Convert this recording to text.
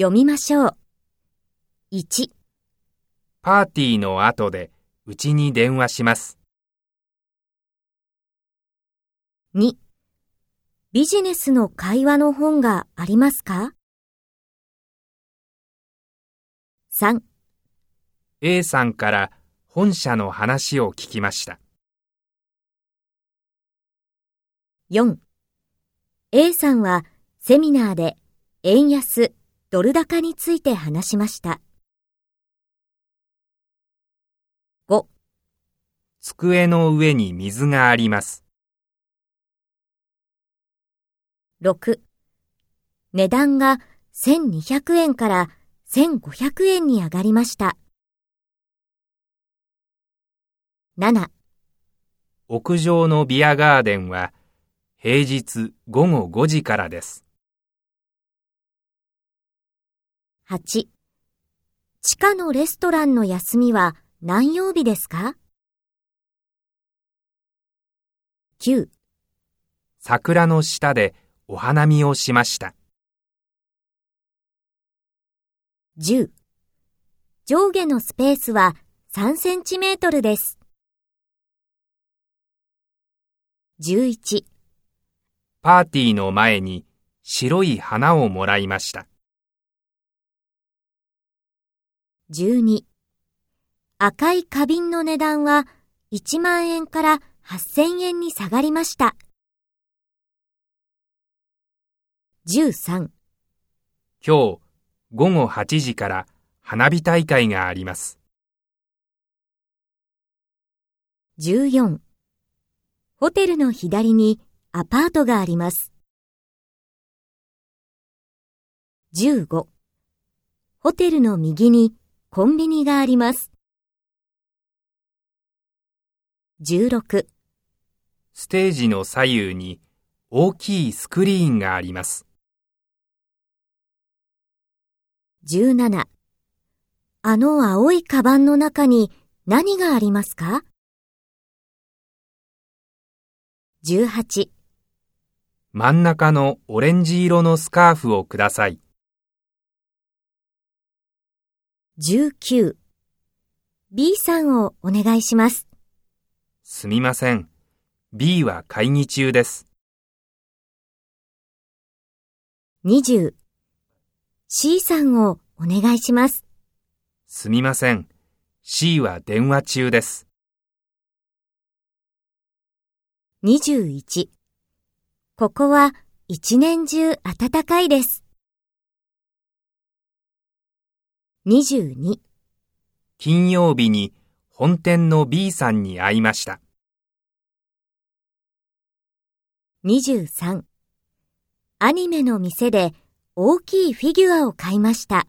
読みましょう。1、パーティーの後でうちに電話します。2、ビジネスの会話の本がありますか ?3、A さんから本社の話を聞きました。4、A さんはセミナーで円安、ドル高について話しました。5、机の上に水があります。6値段が1200円から1500円に上がりました。7屋上のビアガーデンは平日午後5時からです。8地下のレストランの休みは何曜日ですか ?9 桜の下でお花見をしました。10上下のスペースは3センチメートルです。11パーティーの前に白い花をもらいました。12赤い花瓶の値段は1万円から8000円に下がりました。13今日午後8時から花火大会があります。14ホテルの左にアパートがあります。15ホテルの右にコンビニがあります。16ステージの左右に大きいスクリーンがあります。17あの青いカバンの中に何がありますか ?18 真ん中のオレンジ色のスカーフをください。19 B さんをお願いします。すみません。B は会議中です。20 C さんをお願いします。すみません。C は電話中です。21ここは一年中暖かいです。22金曜日に本店の B さんに会いました。23アニメの店で大きいフィギュアを買いました。